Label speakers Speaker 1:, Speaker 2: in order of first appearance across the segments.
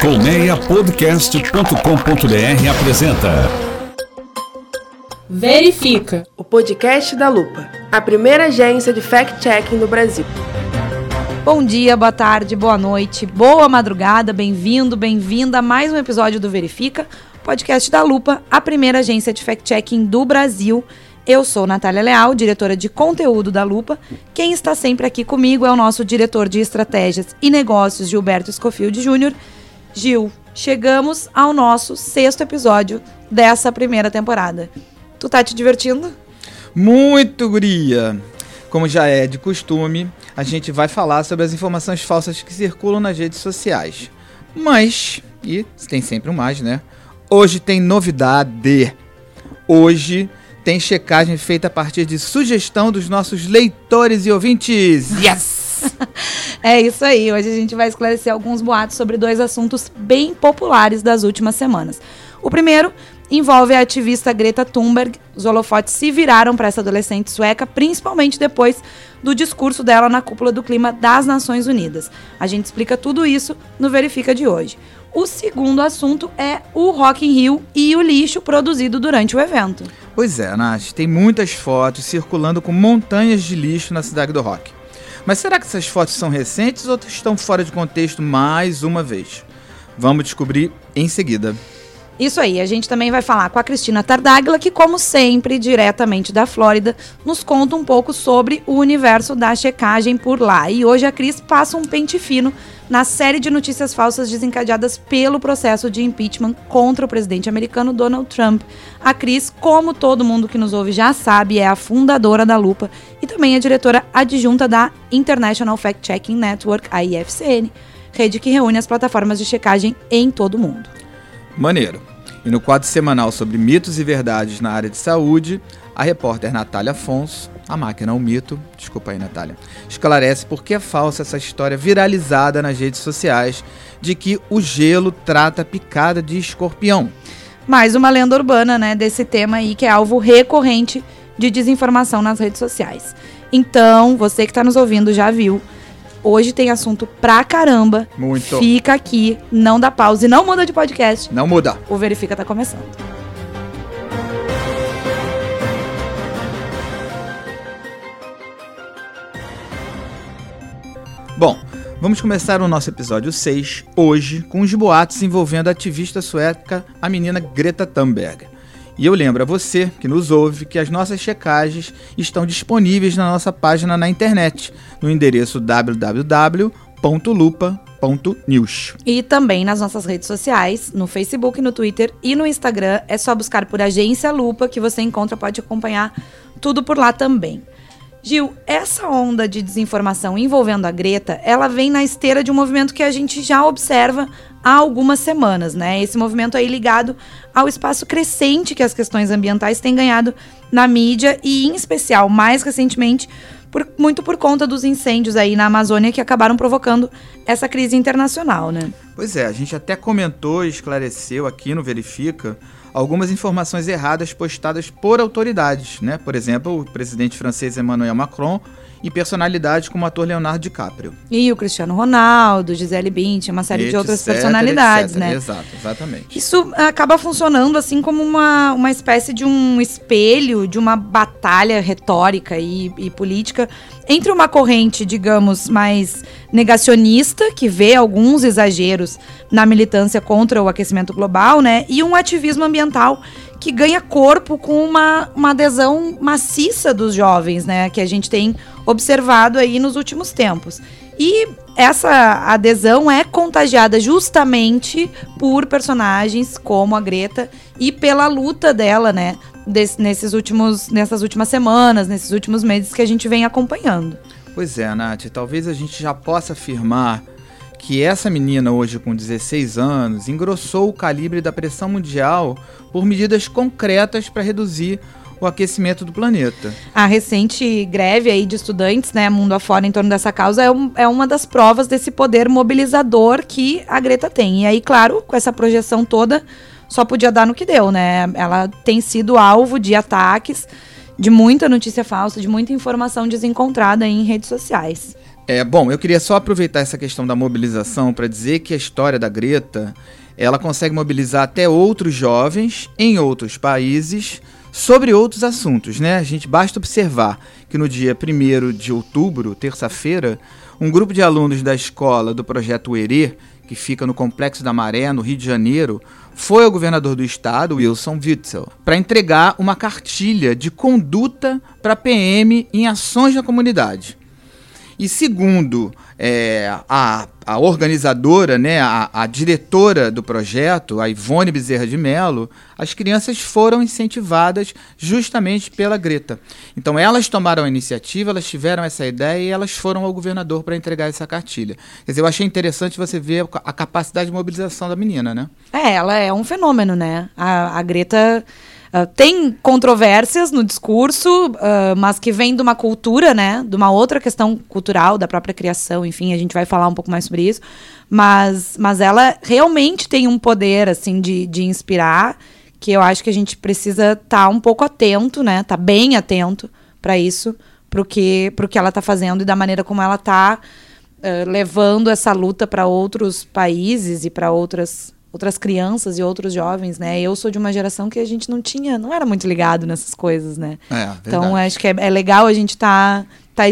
Speaker 1: Colmeiapodcast.com.br apresenta
Speaker 2: Verifica,
Speaker 3: o podcast da Lupa, a primeira agência de fact-checking do Brasil.
Speaker 2: Bom dia, boa tarde, boa noite, boa madrugada, bem-vindo, bem-vinda a mais um episódio do Verifica, podcast da Lupa, a primeira agência de fact-checking do Brasil. Eu sou Natália Leal, diretora de conteúdo da Lupa. Quem está sempre aqui comigo é o nosso diretor de estratégias e negócios, Gilberto Scofield Júnior. Gil, chegamos ao nosso sexto episódio dessa primeira temporada. Tu tá te divertindo?
Speaker 4: Muito, guria! Como já é de costume, a gente vai falar sobre as informações falsas que circulam nas redes sociais. Mas, e tem sempre um mais, né? Hoje tem novidade. Hoje tem checagem feita a partir de sugestão dos nossos leitores e ouvintes.
Speaker 2: Yes! é isso aí. Hoje a gente vai esclarecer alguns boatos sobre dois assuntos bem populares das últimas semanas. O primeiro envolve a ativista Greta Thunberg. Os holofotes se viraram para essa adolescente sueca, principalmente depois do discurso dela na cúpula do clima das Nações Unidas. A gente explica tudo isso no Verifica de hoje. O segundo assunto é o Rock in Rio e o lixo produzido durante o evento.
Speaker 4: Pois é, Nath, tem muitas fotos circulando com montanhas de lixo na cidade do rock. Mas será que essas fotos são recentes ou estão fora de contexto mais uma vez? Vamos descobrir em seguida.
Speaker 2: Isso aí, a gente também vai falar com a Cristina Tardáglia, que, como sempre, diretamente da Flórida, nos conta um pouco sobre o universo da checagem por lá. E hoje a Cris passa um pente fino na série de notícias falsas desencadeadas pelo processo de impeachment contra o presidente americano Donald Trump. A Cris, como todo mundo que nos ouve já sabe, é a fundadora da Lupa e também é diretora adjunta da International Fact Checking Network, a IFCN, rede que reúne as plataformas de checagem em todo o mundo.
Speaker 4: Maneiro. E no quadro semanal sobre mitos e verdades na área de saúde, a repórter Natália Afonso, a máquina o mito, desculpa aí Natália, esclarece por que é falsa essa história viralizada nas redes sociais de que o gelo trata picada de escorpião.
Speaker 2: Mais uma lenda urbana, né, desse tema aí que é alvo recorrente de desinformação nas redes sociais. Então, você que está nos ouvindo já viu Hoje tem assunto pra caramba.
Speaker 4: Muito.
Speaker 2: Fica aqui, não dá pause, não muda de podcast.
Speaker 4: Não muda.
Speaker 2: O Verifica tá começando.
Speaker 4: Bom, vamos começar o nosso episódio 6 hoje com os boatos envolvendo a ativista sueca, a menina Greta Thunberg. E eu lembro a você que nos ouve que as nossas checagens estão disponíveis na nossa página na internet, no endereço www.lupa.news.
Speaker 2: E também nas nossas redes sociais, no Facebook, no Twitter e no Instagram. É só buscar por Agência Lupa que você encontra, pode acompanhar tudo por lá também. Gil, essa onda de desinformação envolvendo a Greta, ela vem na esteira de um movimento que a gente já observa há algumas semanas, né? Esse movimento aí ligado ao espaço crescente que as questões ambientais têm ganhado na mídia e, em especial, mais recentemente, por, muito por conta dos incêndios aí na Amazônia que acabaram provocando essa crise internacional, né?
Speaker 4: Pois é, a gente até comentou e esclareceu aqui no Verifica algumas informações erradas postadas por autoridades, né? Por exemplo, o presidente francês Emmanuel Macron e personalidades como o ator Leonardo DiCaprio.
Speaker 2: E o Cristiano Ronaldo, Gisele Bündchen, uma série etc, de outras personalidades,
Speaker 4: etc,
Speaker 2: né?
Speaker 4: Exato, exatamente.
Speaker 2: Isso acaba funcionando assim como uma, uma espécie de um espelho, de uma batalha retórica e, e política entre uma corrente, digamos, mais negacionista, que vê alguns exageros na militância contra o aquecimento global, né? E um ativismo ambiental que ganha corpo com uma, uma adesão maciça dos jovens, né? Que a gente tem observado aí nos últimos tempos. E essa adesão é contagiada justamente por personagens como a Greta e pela luta dela, né? Des, nesses últimos, nessas últimas semanas, nesses últimos meses que a gente vem acompanhando.
Speaker 4: Pois é, Nath, talvez a gente já possa afirmar que essa menina, hoje com 16 anos, engrossou o calibre da pressão mundial por medidas concretas para reduzir o aquecimento do planeta.
Speaker 2: A recente greve aí de estudantes, né, mundo afora em torno dessa causa, é, um, é uma das provas desse poder mobilizador que a Greta tem. E aí, claro, com essa projeção toda, só podia dar no que deu, né? Ela tem sido alvo de ataques, de muita notícia falsa, de muita informação desencontrada em redes sociais.
Speaker 4: É, bom, eu queria só aproveitar essa questão da mobilização para dizer que a história da Greta, ela consegue mobilizar até outros jovens em outros países sobre outros assuntos, né? A gente basta observar que no dia 1 de outubro, terça-feira, um grupo de alunos da escola do projeto Herê, que fica no Complexo da Maré, no Rio de Janeiro, foi ao governador do estado, Wilson Witzel, para entregar uma cartilha de conduta para PM em ações na comunidade. E segundo é, a, a organizadora, né, a, a diretora do projeto, a Ivone Bezerra de Mello, as crianças foram incentivadas justamente pela Greta. Então elas tomaram a iniciativa, elas tiveram essa ideia e elas foram ao governador para entregar essa cartilha. Quer dizer, eu achei interessante você ver a capacidade de mobilização da menina, né?
Speaker 2: É, ela é um fenômeno, né? A, a Greta Uh, tem controvérsias no discurso, uh, mas que vem de uma cultura, né? De uma outra questão cultural, da própria criação, enfim, a gente vai falar um pouco mais sobre isso. Mas, mas ela realmente tem um poder, assim, de, de inspirar, que eu acho que a gente precisa estar tá um pouco atento, né? Tá bem atento para isso, pro que, pro que ela tá fazendo e da maneira como ela tá uh, levando essa luta para outros países e para outras outras crianças e outros jovens, né? Eu sou de uma geração que a gente não tinha, não era muito ligado nessas coisas, né?
Speaker 4: É,
Speaker 2: então acho que é, é legal a gente estar tá, tá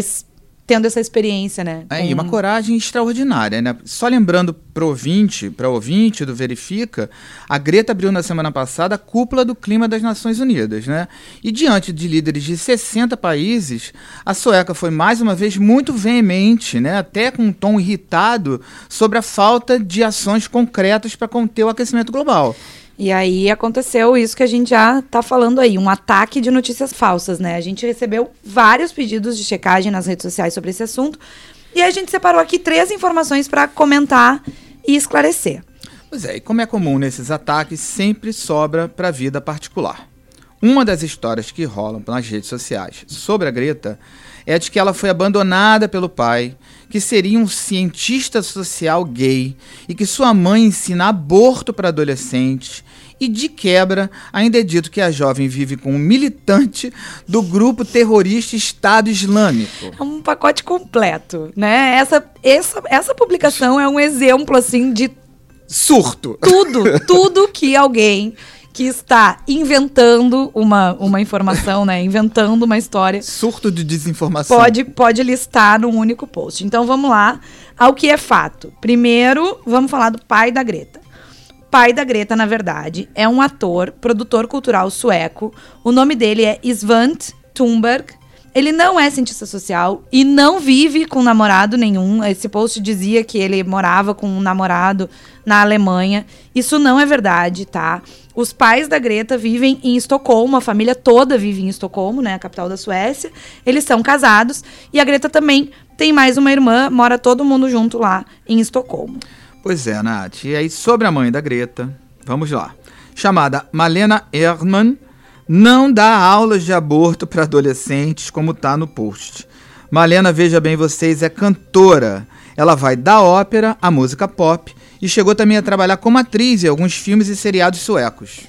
Speaker 2: tendo essa experiência, né?
Speaker 4: É, com... e uma coragem extraordinária, né? Só lembrando pro ouvinte, para ouvinte do Verifica, a Greta abriu na semana passada a cúpula do clima das Nações Unidas, né? E diante de líderes de 60 países, a sueca foi mais uma vez muito veemente, né? Até com um tom irritado sobre a falta de ações concretas para conter o aquecimento global.
Speaker 2: E aí aconteceu isso que a gente já está falando aí, um ataque de notícias falsas, né? A gente recebeu vários pedidos de checagem nas redes sociais sobre esse assunto e a gente separou aqui três informações para comentar e esclarecer.
Speaker 4: Pois é, e como é comum nesses ataques, sempre sobra para a vida particular. Uma das histórias que rolam nas redes sociais sobre a Greta é de que ela foi abandonada pelo pai, que seria um cientista social gay e que sua mãe ensina aborto para adolescentes. E de quebra, ainda é dito que a jovem vive com um militante do grupo terrorista Estado Islâmico.
Speaker 2: É um pacote completo, né? Essa, essa, essa publicação é um exemplo assim de
Speaker 4: surto.
Speaker 2: Tudo, tudo que alguém que está inventando uma, uma informação, né? Inventando uma história.
Speaker 4: Surto de desinformação.
Speaker 2: Pode, pode listar num único post. Então vamos lá ao que é fato. Primeiro, vamos falar do pai da Greta. O pai da Greta, na verdade, é um ator, produtor cultural sueco. O nome dele é Svante Thunberg. Ele não é cientista social e não vive com namorado nenhum. Esse post dizia que ele morava com um namorado na Alemanha. Isso não é verdade, tá? Os pais da Greta vivem em Estocolmo, a família toda vive em Estocolmo, né, a capital da Suécia. Eles são casados e a Greta também tem mais uma irmã, mora todo mundo junto lá em Estocolmo.
Speaker 4: Pois é, Nath. E aí, sobre a mãe da Greta, vamos lá. Chamada Malena Erdmann, não dá aulas de aborto para adolescentes, como tá no post. Malena, veja bem vocês, é cantora. Ela vai da ópera à música pop e chegou também a trabalhar como atriz em alguns filmes e seriados suecos.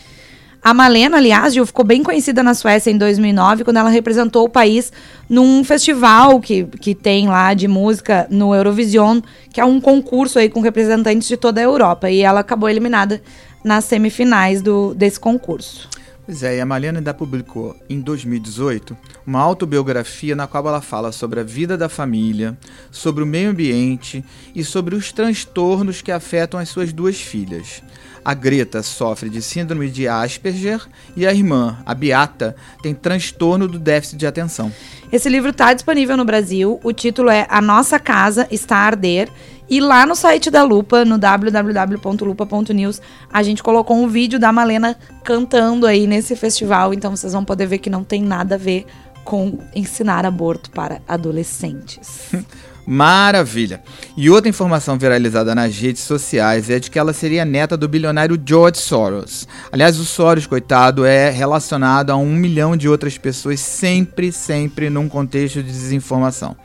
Speaker 2: A Malena, aliás, ficou bem conhecida na Suécia em 2009, quando ela representou o país num festival que, que tem lá de música no Eurovision, que é um concurso aí com representantes de toda a Europa. E ela acabou eliminada nas semifinais do, desse concurso.
Speaker 4: Pois é, e a Malena ainda publicou em 2018 uma autobiografia na qual ela fala sobre a vida da família, sobre o meio ambiente e sobre os transtornos que afetam as suas duas filhas. A Greta sofre de síndrome de Asperger e a irmã, a Beata, tem transtorno do déficit de atenção.
Speaker 2: Esse livro está disponível no Brasil. O título é A Nossa Casa Está a Arder e lá no site da Lupa, no www.lupa.news, a gente colocou um vídeo da Malena cantando aí nesse festival. Então vocês vão poder ver que não tem nada a ver com ensinar aborto para adolescentes.
Speaker 4: Maravilha! E outra informação viralizada nas redes sociais é de que ela seria neta do bilionário George Soros. Aliás, o Soros, coitado, é relacionado a um milhão de outras pessoas, sempre, sempre num contexto de desinformação.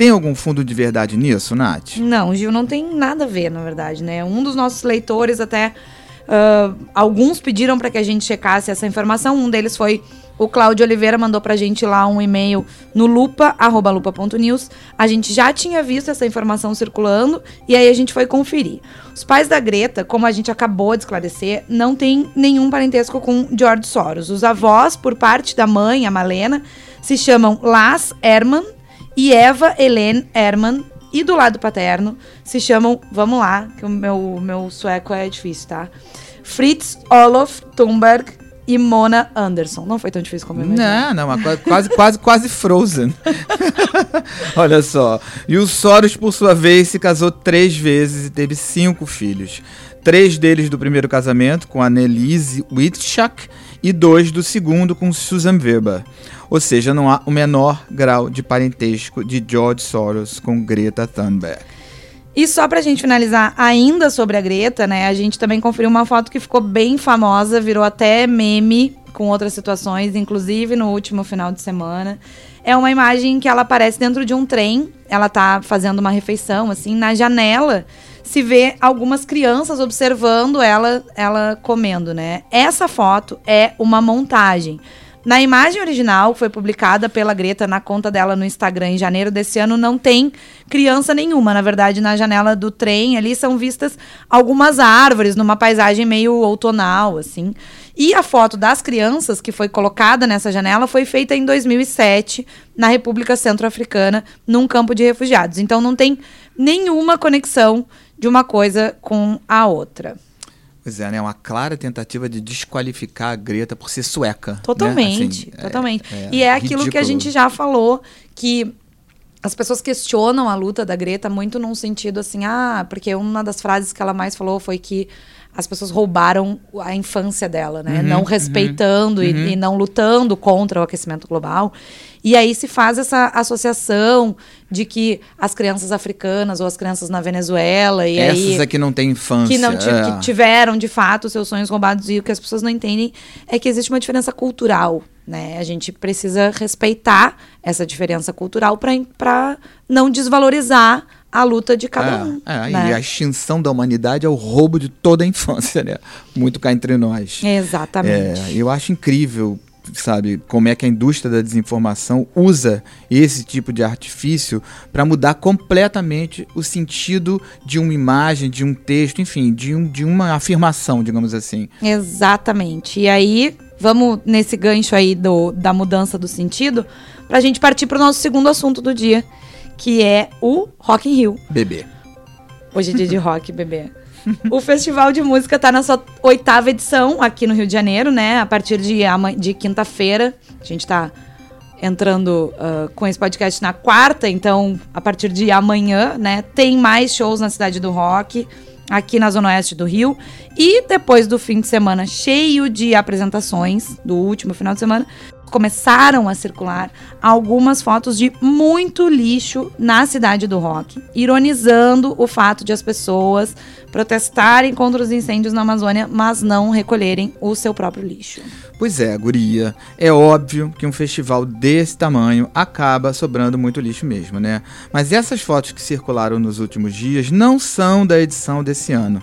Speaker 4: Tem algum fundo de verdade nisso, Nath?
Speaker 2: Não, Gil, não tem nada a ver, na verdade, né? Um dos nossos leitores até. Uh, alguns pediram para que a gente checasse essa informação. Um deles foi O Cláudio Oliveira mandou pra gente lá um e-mail no lupa, arroba lupa.news. A gente já tinha visto essa informação circulando e aí a gente foi conferir. Os pais da Greta, como a gente acabou de esclarecer, não tem nenhum parentesco com George Soros. Os avós, por parte da mãe, a Malena, se chamam Las Herman e Eva Helene Herman. E do lado paterno se chamam, vamos lá, que o meu, meu sueco é difícil, tá? Fritz Olof Thunberg e Mona Anderson. Não foi tão difícil como eu imaginei.
Speaker 4: Não, não, quase, quase, quase, Frozen. Olha só. E o Soros, por sua vez, se casou três vezes e teve cinco filhos. Três deles do primeiro casamento, com a Nelise Wittschak, e dois do segundo, com Susan Weber. Ou seja, não há o menor grau de parentesco de George Soros com Greta Thunberg.
Speaker 2: E só pra gente finalizar ainda sobre a Greta, né? A gente também conferiu uma foto que ficou bem famosa, virou até meme com outras situações, inclusive no último final de semana. É uma imagem que ela aparece dentro de um trem, ela tá fazendo uma refeição, assim, na janela se vê algumas crianças observando ela, ela comendo, né? Essa foto é uma montagem. Na imagem original, que foi publicada pela Greta na conta dela no Instagram em janeiro desse ano, não tem criança nenhuma. Na verdade, na janela do trem ali são vistas algumas árvores numa paisagem meio outonal, assim. E a foto das crianças que foi colocada nessa janela foi feita em 2007 na República Centro-Africana, num campo de refugiados. Então não tem nenhuma conexão de uma coisa com a outra.
Speaker 4: Pois é, né? Uma clara tentativa de desqualificar a Greta por ser sueca.
Speaker 2: Totalmente,
Speaker 4: né? assim,
Speaker 2: totalmente. É, é e é aquilo ridículo. que a gente já falou, que as pessoas questionam a luta da Greta muito num sentido assim, ah, porque uma das frases que ela mais falou foi que as pessoas roubaram a infância dela, né? Uhum, não uhum. respeitando uhum, e, uhum. e, não lutando contra o aquecimento global. E aí se faz essa associação de que as crianças africanas ou as crianças na Venezuela e
Speaker 4: Essas
Speaker 2: aí,
Speaker 4: é que não têm infância.
Speaker 2: Que, não, é. que tiveram, de fato, seus sonhos roubados. E o que as pessoas não entendem é que existe uma diferença cultural, né? A gente precisa respeitar essa diferença cultural para não desvalorizar a luta de cada
Speaker 4: é,
Speaker 2: um.
Speaker 4: É,
Speaker 2: né?
Speaker 4: E a extinção da humanidade é o roubo de toda a infância, né? Muito cá entre nós.
Speaker 2: Exatamente.
Speaker 4: É, eu acho incrível, sabe, como é que a indústria da desinformação usa esse tipo de artifício para mudar completamente o sentido de uma imagem, de um texto, enfim, de, um, de uma afirmação, digamos assim.
Speaker 2: Exatamente. E aí, vamos nesse gancho aí do, da mudança do sentido, para a gente partir para o nosso segundo assunto do dia que é o Rock in Rio.
Speaker 4: Bebê.
Speaker 2: Hoje é dia de rock, bebê. o festival de música está na sua oitava edição aqui no Rio de Janeiro, né? A partir de, de quinta-feira. A gente está entrando uh, com esse podcast na quarta, então a partir de amanhã, né? Tem mais shows na Cidade do Rock, aqui na Zona Oeste do Rio. E depois do fim de semana cheio de apresentações, do último final de semana, começaram a circular algumas fotos de muito lixo na cidade do rock, ironizando o fato de as pessoas protestarem contra os incêndios na Amazônia, mas não recolherem o seu próprio lixo.
Speaker 4: Pois é, guria. É óbvio que um festival desse tamanho acaba sobrando muito lixo mesmo, né? Mas essas fotos que circularam nos últimos dias não são da edição desse ano.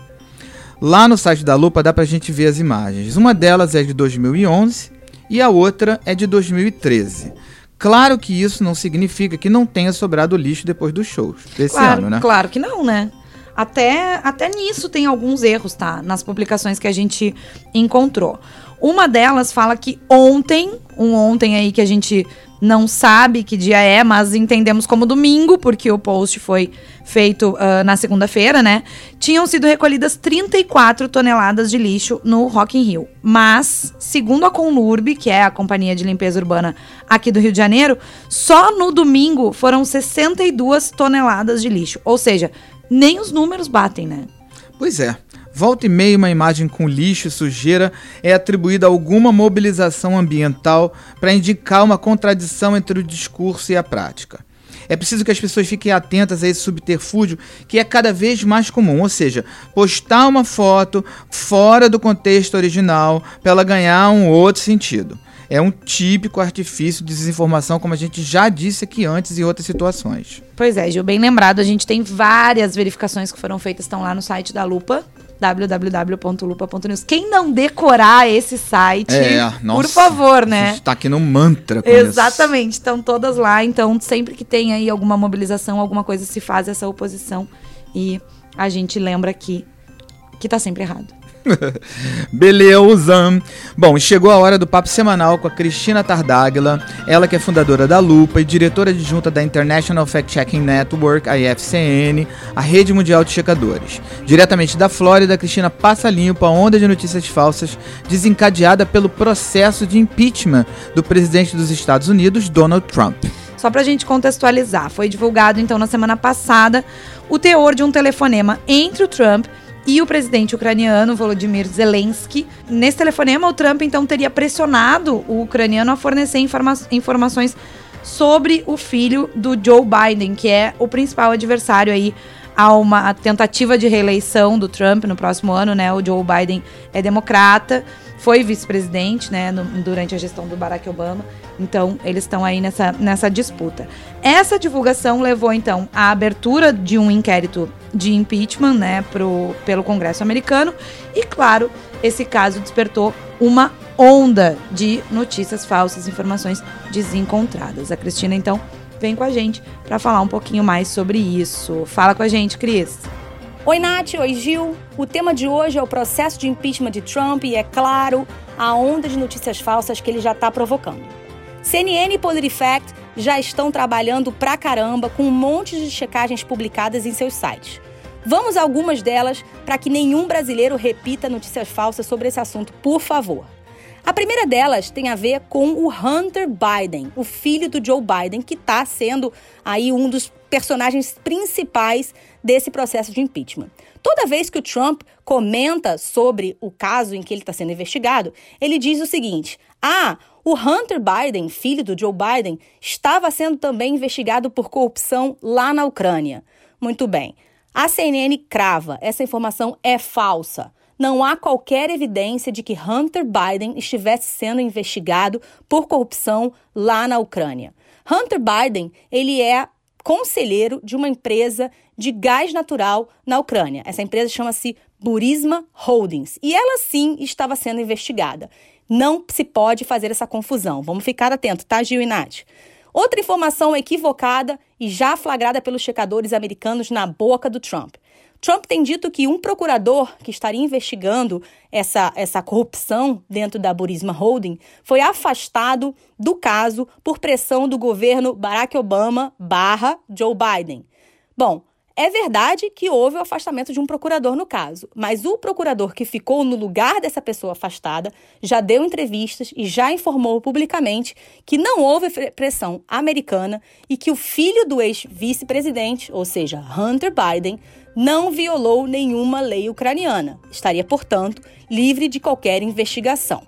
Speaker 4: Lá no site da Lupa dá pra gente ver as imagens. Uma delas é de 2011 e a outra é de 2013. Claro que isso não significa que não tenha sobrado lixo depois dos shows desse
Speaker 2: claro,
Speaker 4: ano, né?
Speaker 2: Claro que não, né? Até, até nisso tem alguns erros, tá? Nas publicações que a gente encontrou. Uma delas fala que ontem, um ontem aí que a gente não sabe que dia é, mas entendemos como domingo, porque o post foi feito uh, na segunda-feira, né? Tinham sido recolhidas 34 toneladas de lixo no Rock in Rio. Mas, segundo a Conlurb, que é a companhia de limpeza urbana aqui do Rio de Janeiro, só no domingo foram 62 toneladas de lixo. Ou seja, nem os números batem, né?
Speaker 4: Pois é. Volta e meia, uma imagem com lixo e sujeira é atribuída a alguma mobilização ambiental para indicar uma contradição entre o discurso e a prática. É preciso que as pessoas fiquem atentas a esse subterfúgio que é cada vez mais comum, ou seja, postar uma foto fora do contexto original para ela ganhar um outro sentido. É um típico artifício de desinformação, como a gente já disse aqui antes em outras situações.
Speaker 2: Pois é, Gil, bem lembrado, a gente tem várias verificações que foram feitas, estão lá no site da Lupa, www.lupa.news. Quem não decorar esse site,
Speaker 4: É, nossa,
Speaker 2: por favor,
Speaker 4: A
Speaker 2: né?
Speaker 4: gente tá aqui no mantra com isso.
Speaker 2: Exatamente, estão todas lá. Então, sempre que tem aí alguma mobilização, alguma coisa, se faz essa oposição. E a gente lembra aqui que tá sempre errado.
Speaker 4: Beleza. Bom, chegou a hora do papo semanal com a Cristina Tardáguila, ela que é fundadora da Lupa e diretora adjunta da International Fact Checking Network, a IFCN, a rede mundial de checadores. Diretamente da Flórida, a Cristina passa limpo a onda de notícias falsas desencadeada pelo processo de impeachment do presidente dos Estados Unidos, Donald Trump.
Speaker 2: Só pra gente contextualizar, foi divulgado então na semana passada o teor de um telefonema entre o Trump e o presidente ucraniano Volodymyr Zelensky. Nesse telefonema, o Trump então teria pressionado o ucraniano a fornecer informa informações sobre o filho do Joe Biden, que é o principal adversário aí a uma tentativa de reeleição do Trump no próximo ano, né? O Joe Biden é democrata, foi vice-presidente, né, no, durante a gestão do Barack Obama. Então, eles estão aí nessa, nessa disputa. Essa divulgação levou, então, à abertura de um inquérito de impeachment, né, pro, pelo Congresso americano. E, claro, esse caso despertou uma onda de notícias falsas, informações desencontradas. A Cristina, então, vem com a gente para falar um pouquinho mais sobre isso. Fala com a gente, Cris.
Speaker 5: Oi, Nath. Oi, Gil. O tema de hoje é o processo de impeachment de Trump e, é claro, a onda de notícias falsas que ele já está provocando. CNN e PolitiFact já estão trabalhando pra caramba com um monte de checagens publicadas em seus sites. Vamos a algumas delas para que nenhum brasileiro repita notícias falsas sobre esse assunto, por favor. A primeira delas tem a ver com o Hunter Biden, o filho do Joe Biden, que está sendo aí um dos personagens principais desse processo de impeachment. Toda vez que o Trump comenta sobre o caso em que ele está sendo investigado, ele diz o seguinte: ah, o Hunter Biden, filho do Joe Biden, estava sendo também investigado por corrupção lá na Ucrânia. Muito bem. A CNN crava, essa informação é falsa. Não há qualquer evidência de que Hunter Biden estivesse sendo investigado por corrupção lá na Ucrânia. Hunter Biden, ele é conselheiro de uma empresa de gás natural na Ucrânia. Essa empresa chama-se Burisma Holdings e ela sim estava sendo investigada. Não se pode fazer essa confusão. Vamos ficar atento, tá, Gil e Nath? Outra informação equivocada e já flagrada pelos checadores americanos na boca do Trump. Trump tem dito que um procurador que estaria investigando essa, essa corrupção dentro da Burisma Holding foi afastado do caso por pressão do governo Barack Obama barra Joe Biden. Bom, é verdade que houve o afastamento de um procurador no caso, mas o procurador que ficou no lugar dessa pessoa afastada já deu entrevistas e já informou publicamente que não houve pressão americana e que o filho do ex-vice-presidente, ou seja, Hunter Biden, não violou nenhuma lei ucraniana. Estaria, portanto, livre de qualquer investigação.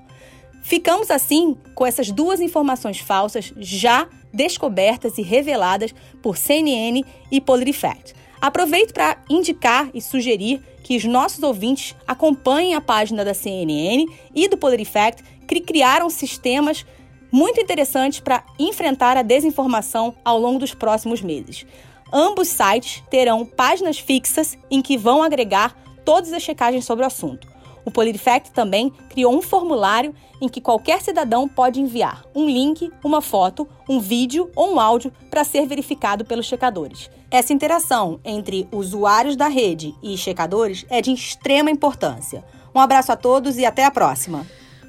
Speaker 5: Ficamos assim com essas duas informações falsas já descobertas e reveladas por CNN e PolitiFact. Aproveito para indicar e sugerir que os nossos ouvintes acompanhem a página da CNN e do PolitiFact, que criaram sistemas muito interessantes para enfrentar a desinformação ao longo dos próximos meses. Ambos sites terão páginas fixas em que vão agregar todas as checagens sobre o assunto. O PolitiFact também criou um formulário em que qualquer cidadão pode enviar um link, uma foto, um vídeo ou um áudio para ser verificado pelos checadores. Essa interação entre usuários da rede e checadores é de extrema importância. Um abraço a todos e até a próxima.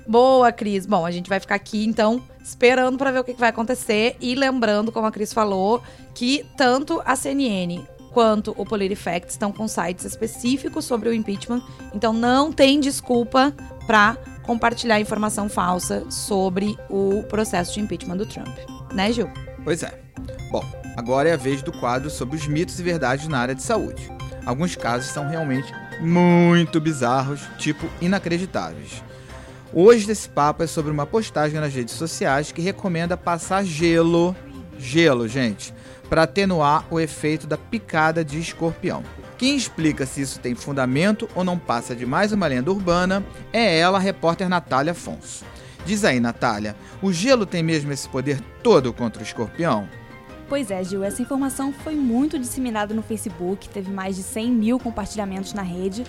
Speaker 2: Boa, Cris. Bom, a gente vai ficar aqui então esperando para ver o que vai acontecer e lembrando, como a Cris falou, que tanto a CNN quanto o PolitiFact estão com sites específicos sobre o impeachment. Então não tem desculpa para compartilhar informação falsa sobre o processo de impeachment do Trump. Né, Gil?
Speaker 4: Pois é. Bom, agora é a vez do quadro sobre os mitos e verdades na área de saúde. Alguns casos são realmente muito bizarros, tipo inacreditáveis. Hoje esse papo é sobre uma postagem nas redes sociais que recomenda passar gelo, gelo, gente, para atenuar o efeito da picada de escorpião. Quem explica se isso tem fundamento ou não passa de mais uma lenda urbana é ela, a repórter Natália Afonso. Diz aí, Natália, o gelo tem mesmo esse poder todo contra o escorpião?
Speaker 6: Pois é, Gil, essa informação foi muito disseminada no Facebook, teve mais de 100 mil compartilhamentos na rede,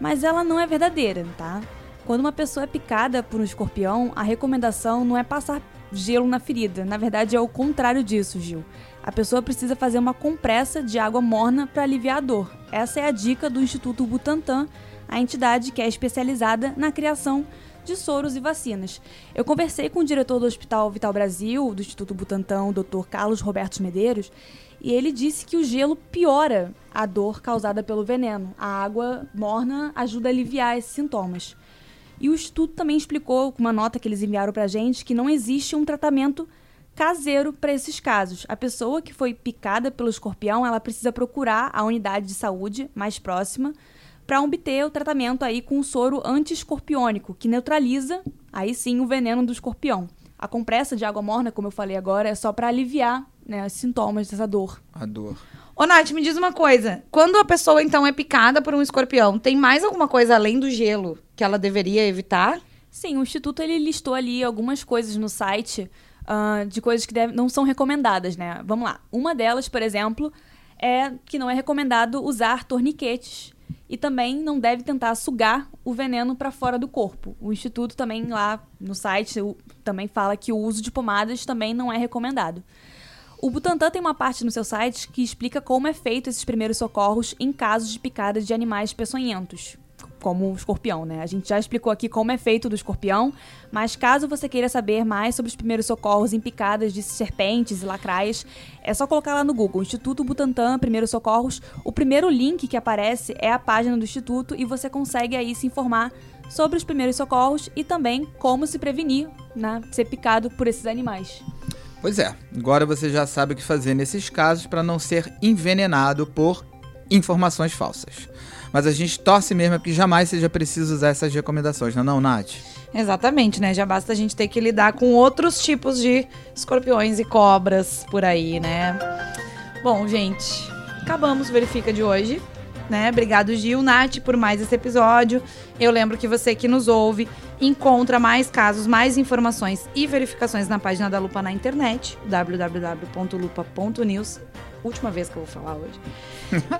Speaker 6: mas ela não é verdadeira, tá? Quando uma pessoa é picada por um escorpião, a recomendação não é passar gelo na ferida, na verdade é o contrário disso, Gil. A pessoa precisa fazer uma compressa de água morna para aliviar a dor. Essa é a dica do Instituto Butantan, a entidade que é especializada na criação de soros e vacinas. Eu conversei com o diretor do Hospital Vital Brasil, do Instituto Butantan, o Dr. Carlos Roberto Medeiros, e ele disse que o gelo piora a dor causada pelo veneno. A água morna ajuda a aliviar esses sintomas. E o estudo também explicou, com uma nota que eles enviaram para a gente, que não existe um tratamento caseiro para esses casos. A pessoa que foi picada pelo escorpião, ela precisa procurar a unidade de saúde mais próxima para obter o tratamento aí com o soro anti-escorpiônico, que neutraliza aí sim o veneno do escorpião. A compressa de água morna, como eu falei agora, é só para aliviar né, os sintomas dessa dor.
Speaker 4: A dor.
Speaker 2: Ô, Nath, me diz uma coisa. Quando a pessoa, então, é picada por um escorpião, tem mais alguma coisa além do gelo que ela deveria evitar?
Speaker 6: Sim, o Instituto ele listou ali algumas coisas no site uh, de coisas que deve, não são recomendadas, né? Vamos lá. Uma delas, por exemplo, é que não é recomendado usar torniquetes e também não deve tentar sugar o veneno para fora do corpo. O instituto também lá no site também fala que o uso de pomadas também não é recomendado. O Butantan tem uma parte no seu site que explica como é feito esses primeiros socorros em casos de picada de animais peçonhentos, como o escorpião, né? A gente já explicou aqui como é feito do escorpião, mas caso você queira saber mais sobre os primeiros socorros em picadas de serpentes e lacraias, é só colocar lá no Google Instituto Butantan Primeiros Socorros. O primeiro link que aparece é a página do instituto e você consegue aí se informar sobre os primeiros socorros e também como se prevenir, né, ser picado por esses animais.
Speaker 4: Pois é, agora você já sabe o que fazer nesses casos para não ser envenenado por informações falsas. Mas a gente torce mesmo que jamais seja preciso usar essas recomendações, não é não, Nath?
Speaker 2: Exatamente, né? Já basta a gente ter que lidar com outros tipos de escorpiões e cobras por aí, né? Bom, gente, acabamos o Verifica de hoje né? Obrigado, Gil, Nath, por mais esse episódio. Eu lembro que você que nos ouve encontra mais casos, mais informações e verificações na página da Lupa na internet, www.lupa.news. Última vez que eu vou falar hoje.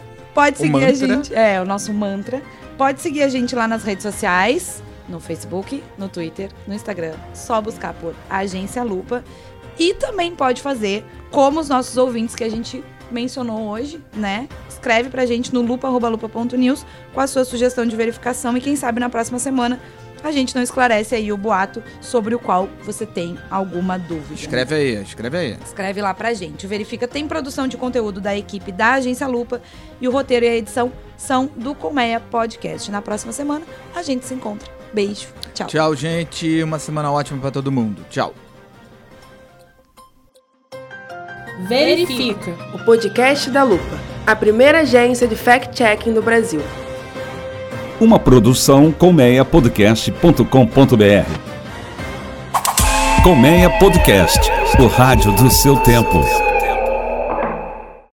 Speaker 2: Pode seguir a gente. É, o nosso mantra. Pode seguir a gente lá nas redes sociais, no Facebook, no Twitter, no Instagram. Só buscar por Agência Lupa. E também pode fazer como os nossos ouvintes que a gente mencionou hoje, né? Escreve pra gente no lupa.lupa.news com a sua sugestão de verificação e quem sabe na próxima semana a gente não esclarece aí o boato sobre o qual você tem alguma dúvida.
Speaker 4: Escreve aí, escreve aí.
Speaker 2: Escreve lá pra gente. O Verifica tem produção de conteúdo da equipe da Agência Lupa e o roteiro e a edição são do Colmeia Podcast. Na próxima semana a gente se encontra. Beijo. Tchau.
Speaker 4: Tchau, gente. Uma semana ótima para todo mundo. Tchau.
Speaker 3: Verifica, o podcast da Lupa, a primeira agência de fact-checking do Brasil.
Speaker 1: Uma produção colmeiapodcast.com.br. Colmeia Podcast, o rádio do seu tempo.